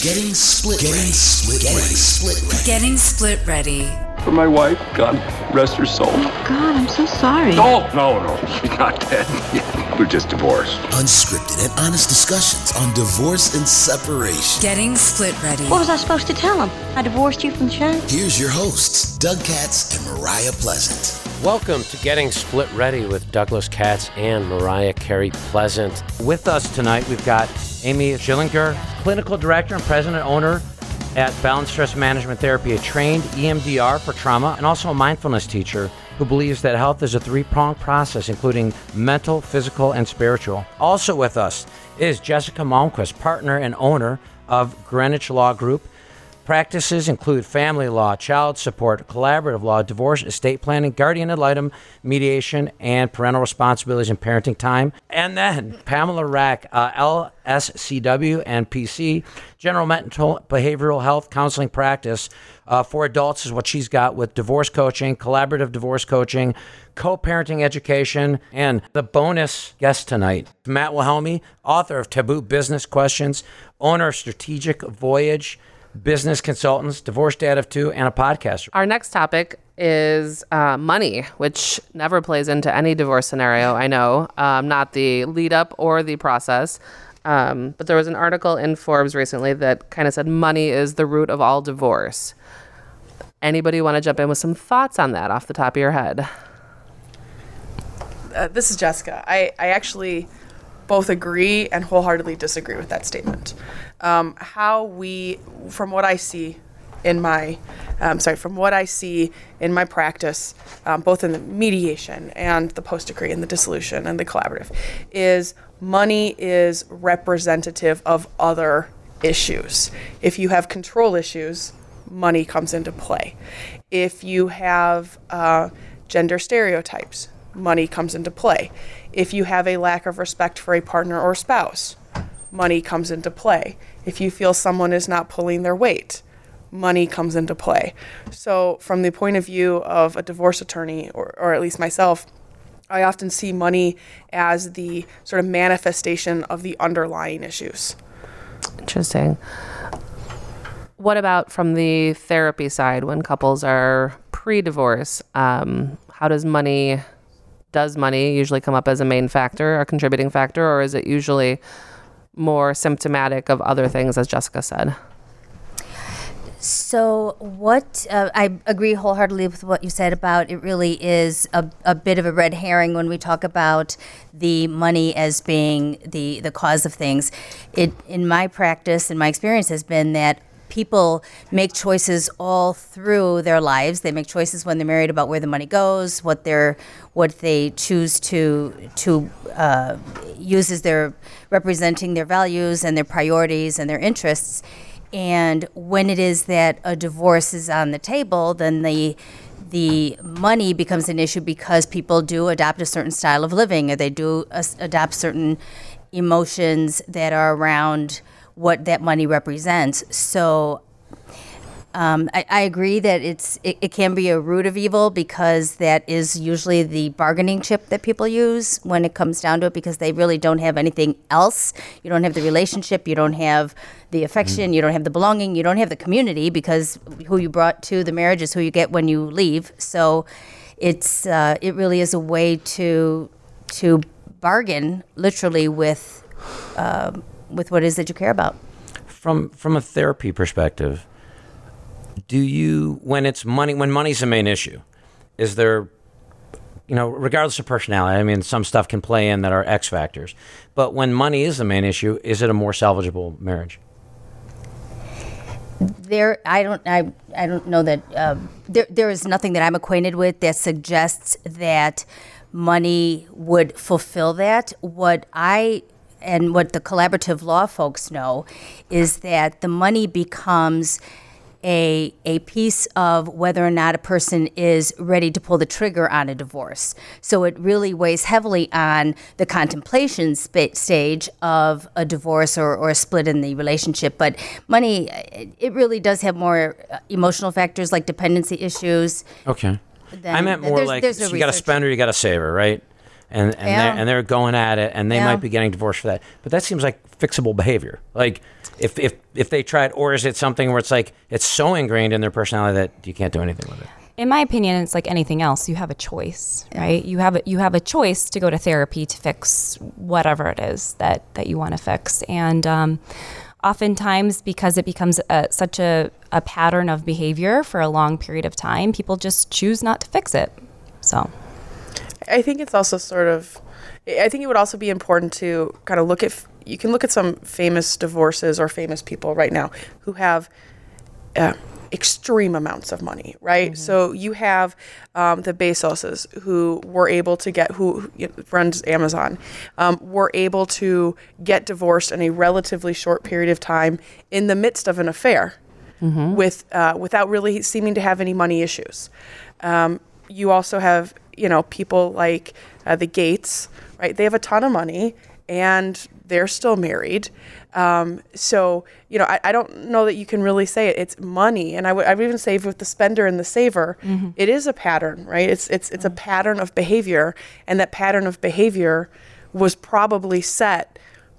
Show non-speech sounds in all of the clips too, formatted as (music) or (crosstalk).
Getting split Getting ready. split Getting ready. split ready. Getting split ready. For my wife, God rest her soul. Oh God, I'm so sorry. No, no, no. She's not dead. (laughs) We're just divorced. Unscripted and honest discussions on divorce and separation. Getting split ready. What was I supposed to tell him? I divorced you from the show? Here's your hosts, Doug Katz and Mariah Pleasant. Welcome to Getting Split Ready with Douglas Katz and Mariah Carey Pleasant. With us tonight, we've got Amy Schillinger, Clinical Director and President Owner at Balanced Stress Management Therapy, a trained EMDR for trauma, and also a mindfulness teacher who believes that health is a three pronged process, including mental, physical, and spiritual. Also with us is Jessica Malmquist, partner and owner of Greenwich Law Group. Practices include family law, child support, collaborative law, divorce, estate planning, guardian ad litem, mediation, and parental responsibilities and parenting time. And then Pamela Rack, uh, LSCW and PC, general mental behavioral health counseling practice uh, for adults is what she's got with divorce coaching, collaborative divorce coaching, co-parenting education, and the bonus guest tonight, Matt Wilhelmi, author of Taboo Business Questions, owner of Strategic Voyage business consultants, divorce dad of two, and a podcaster. Our next topic is uh, money, which never plays into any divorce scenario. I know, um, not the lead up or the process. Um, but there was an article in Forbes recently that kind of said money is the root of all divorce. Anybody want to jump in with some thoughts on that off the top of your head? Uh, this is Jessica. I, I actually both agree and wholeheartedly disagree with that statement. Um, how we, from what I see in my, um, sorry, from what I see in my practice, um, both in the mediation and the post decree and the dissolution and the collaborative, is money is representative of other issues. If you have control issues, money comes into play. If you have uh, gender stereotypes, money comes into play. If you have a lack of respect for a partner or spouse, money comes into play. If you feel someone is not pulling their weight, money comes into play. So, from the point of view of a divorce attorney, or, or at least myself, I often see money as the sort of manifestation of the underlying issues. Interesting. What about from the therapy side when couples are pre divorce? Um, how does money does money usually come up as a main factor, a contributing factor, or is it usually more symptomatic of other things, as Jessica said? So, what uh, I agree wholeheartedly with what you said about it really is a, a bit of a red herring when we talk about the money as being the, the cause of things. It, in my practice and my experience, has been that people make choices all through their lives. They make choices when they're married about where the money goes, what they're, what they choose to to uh, use as their representing their values and their priorities and their interests. And when it is that a divorce is on the table, then the the money becomes an issue because people do adopt a certain style of living or they do as- adopt certain emotions that are around what that money represents. So um, I, I agree that it's it, it can be a root of evil because that is usually the bargaining chip that people use when it comes down to it because they really don't have anything else. You don't have the relationship, you don't have the affection, you don't have the belonging, you don't have the community because who you brought to the marriage is who you get when you leave. So it's uh, it really is a way to to bargain literally with uh, with what it is that you care about. From from a therapy perspective, do you when it's money when money's the main issue, is there you know, regardless of personality, I mean, some stuff can play in that are X factors. But when money is the main issue, is it a more salvageable marriage? There, I don't, I, I don't know that um, there, there is nothing that I'm acquainted with that suggests that money would fulfill that. What I and what the collaborative law folks know is that the money becomes a, a piece of whether or not a person is ready to pull the trigger on a divorce. So it really weighs heavily on the contemplation sp- stage of a divorce or, or a split in the relationship. But money, it really does have more uh, emotional factors like dependency issues. Okay. than- I meant more there's- like there's no you got to research. spend or you got to save her, right? And and Yeah. they're and they're going at it, and they Yeah. might be getting divorced for that. But that seems like fixable behavior? Like, if if if they tried, or is it something where it's like it's so ingrained in their personality that you can't do anything with it? in my opinion, it's like anything else. You have a choice, right? You have a, you have a choice to go to therapy to fix whatever it is that that you want to fix, and um, oftentimes because it becomes a, such a, a pattern of behavior for a long period of time, people just choose not to fix it. So, I think it's also sort of. I think it would also be important to kind of look at. You can look at some famous divorces or famous people right now who have. Uh, extreme amounts of money, right? So you have um, the Bezoses who were able to get who, you know, runs Amazon, um, were able to get divorced in a relatively short period of time in the midst of an affair, with uh, without really seeming to have any money issues. Um, you also have you know people like uh, the Gates, right? They have a ton of money and they're still married. Um, so you know, I, I don't know that you can really say it. It's money, and I would I would even say with the spender and the saver, it is a pattern, right? It's it's it's a pattern of behavior, and that pattern of behavior was probably set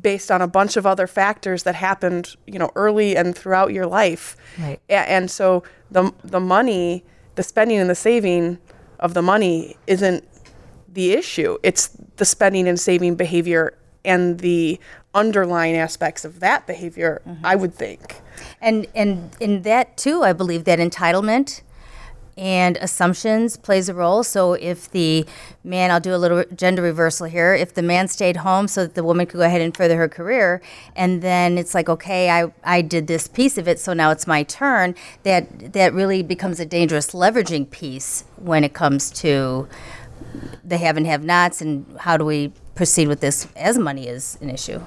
based on a bunch of other factors that happened, you know, early and throughout your life. Right. A- and so the the money, the spending and the saving of the money isn't the issue. It's the spending and saving behavior and the underlying aspects of that behavior, mm-hmm. I would think. And and in that too, I believe that entitlement and assumptions plays a role. So if the man, I'll do a little gender reversal here. If the man stayed home so that the woman could go ahead and further her career, and then it's like, okay, I, I did this piece of it, so now it's my turn. That that really becomes a dangerous leveraging piece when it comes to the have and have nots, and how do we proceed with this as money is an issue.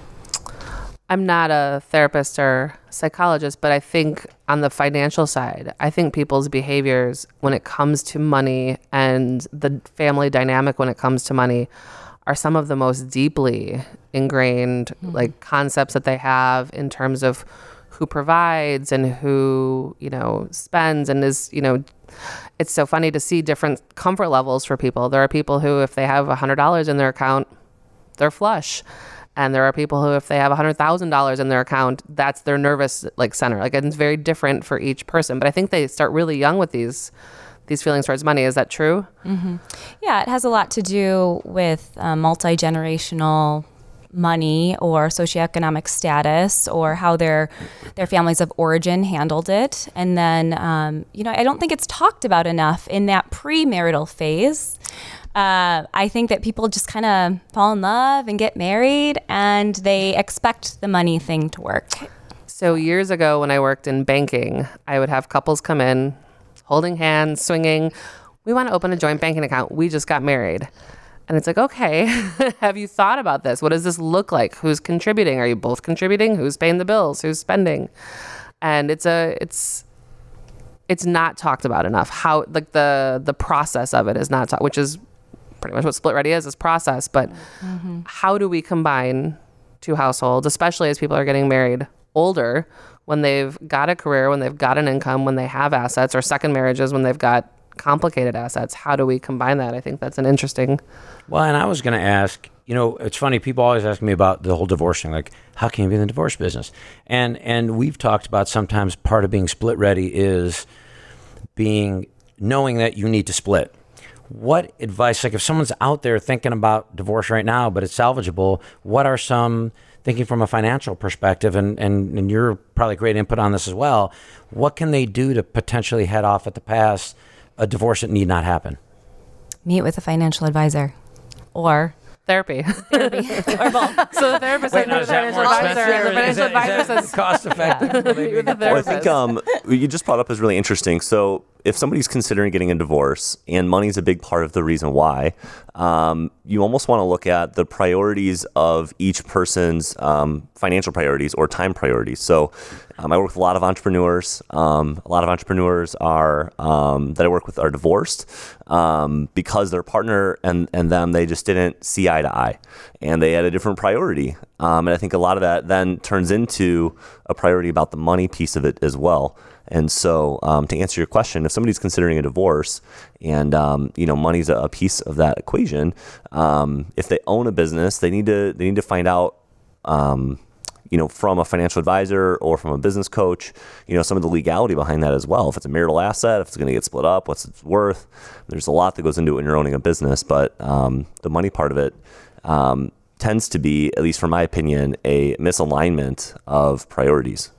I'm not a therapist or psychologist, but I think on the financial side, I think people's behaviors when it comes to money and the family dynamic when it comes to money are some of the most deeply ingrained mm-hmm. like concepts that they have in terms of who provides and who, you know, spends and is, you know, it's so funny to see different comfort levels for people. There are people who if they have $100 in their account, they're flush. And there are people who, if they have $100,000 in their account, that's their nervous like center. Like it's very different for each person. But I think they start really young with these these feelings towards money. Is that true? yeah, it has a lot to do with uh, multi generational money or socioeconomic status or how their their families of origin handled it and then um, you know i don't think it's talked about enough in that premarital phase uh, i think that people just kind of fall in love and get married and they expect the money thing to work So years ago, when I worked in banking, I would have couples come in, holding hands, swinging. We want to open a joint banking account. We just got married. And it's like, okay, (laughs) have you thought about this? What does this look like? Who's contributing? Are you both contributing? Who's paying the bills? Who's spending? And it's a, it's, it's not talked about enough. How like the the process of it is not talked, which is pretty much what split ready is, is process. But mm-hmm. how do we combine two households, especially as people are getting married older, when they've got a career, when they've got an income, when they have assets, or second marriages when they've got complicated assets? How do we combine that? I think that's an interesting. Well, and I was going to ask, you know, it's funny. People always ask me about the whole divorce thing, like how can you be in the divorce business? And and we've talked about sometimes part of being split ready is being knowing that you need to split. What advice, like if someone's out there thinking about divorce right now, but it's salvageable, what are some thinking from a financial perspective, and, and, and you're probably great input on this as well. What can they do to potentially head off at the pass a divorce that need not happen? meet with a financial advisor or Therapy. (laughs) (laughs) or both so the therapist said no, the financial advisor. The financial advisor says cost effective? meet with the Well, I think um, you just brought up is really interesting. So, if somebody's considering getting a divorce, and money's a big part of the reason why, um, you almost want to look at the priorities of each person's um, financial priorities or time priorities. So, um, I work with a lot of entrepreneurs. Um, a lot of entrepreneurs are um, that I work with are divorced um, because their partner and and them they just didn't see eye to eye, and they had a different priority. And I think a lot of that then turns into a priority about the money piece of it as well. And so, um, to answer your question, if somebody's considering a divorce and um, you know money's a, piece of that equation, um, if they own a business, they need to they need to find out um, you know, from a financial advisor or from a business coach, you know, some of the legality behind that as well. If it's a marital asset, if it's going to get split up, what's its worth. There's a lot that goes into it when you're owning a business, but um, the money part of it um, tends to be, at least from my opinion, a misalignment of priorities.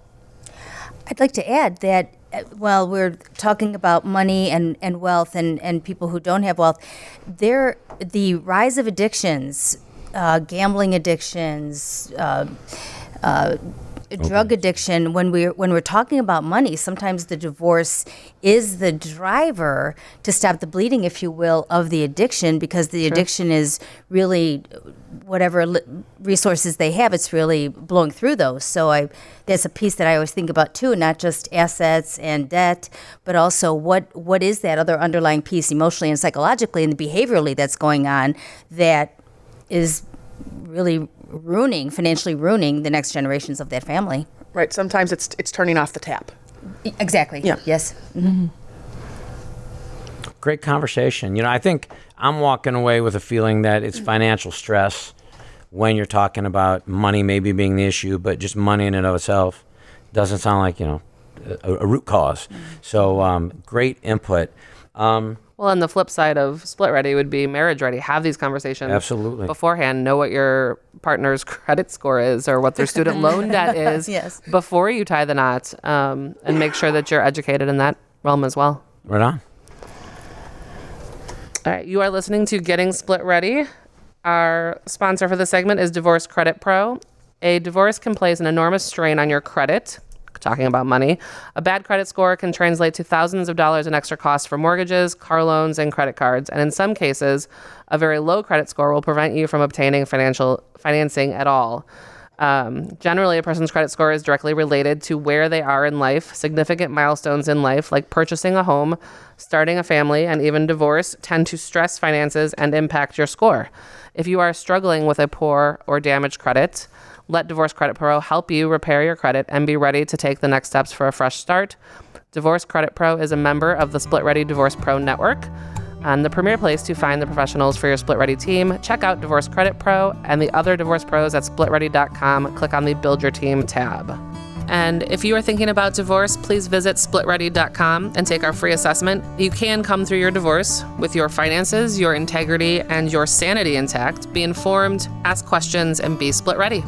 I'd like to add that uh, while we're talking about money and, and wealth and, and people who don't have wealth, there the rise of addictions, uh, gambling addictions, uh, uh, drug addiction. When we're when we're talking about money, sometimes the divorce is the driver to stop the bleeding, if you will, of the addiction because the addiction is really whatever li- resources they have, it's really blowing through those. So I, that's a piece that I always think about too, not just assets and debt, but also what what is that other underlying piece emotionally and psychologically and behaviorally that's going on that is really ruining, financially ruining the next generations of that family. Right. Sometimes it's it's turning off the tap. Exactly. Yeah. Yes. Great conversation. You know, I think I'm walking away with a feeling that it's financial stress when you're talking about money maybe being the issue, but just money in and of itself doesn't sound like, you know, a, a root cause. So, um, great input. Um, Well, and the flip side of split ready would be marriage ready. Have these conversations Absolutely. beforehand. Know what your partner's (laughs) credit score is or what their student loan debt (laughs) is Yes. before you tie the knot, um, and make sure that you're educated in that realm as well. right on. All right, you are listening to Getting Split Ready. Our sponsor for the segment is Divorce Credit Pro. A divorce can place an enormous strain on your credit. Talking about money, a bad credit score can translate to thousands of dollars in extra costs for mortgages, car loans, and credit cards. And in some cases, a very low credit score will prevent you from obtaining financial financing at all. Um, generally, a person's credit score is directly related to where they are in life. Significant milestones in life, like purchasing a home, starting a family, and even divorce, tend to stress finances and impact your score. If you are struggling with a poor or damaged credit, let Divorce Credit Pro help you repair your credit and be ready to take the next steps for a fresh start. Divorce Credit Pro is a member of the Split Ready Divorce Pro Network and the premier place to find the professionals for your Split Ready team. Check out Divorce Credit Pro and the other divorce pros at splitready.com. Click on the Build Your Team tab. And if you are thinking about divorce, please visit splitready.com and take our free assessment. You can come through your divorce with your finances, your integrity, and your sanity intact. Be informed, ask questions, and be split ready.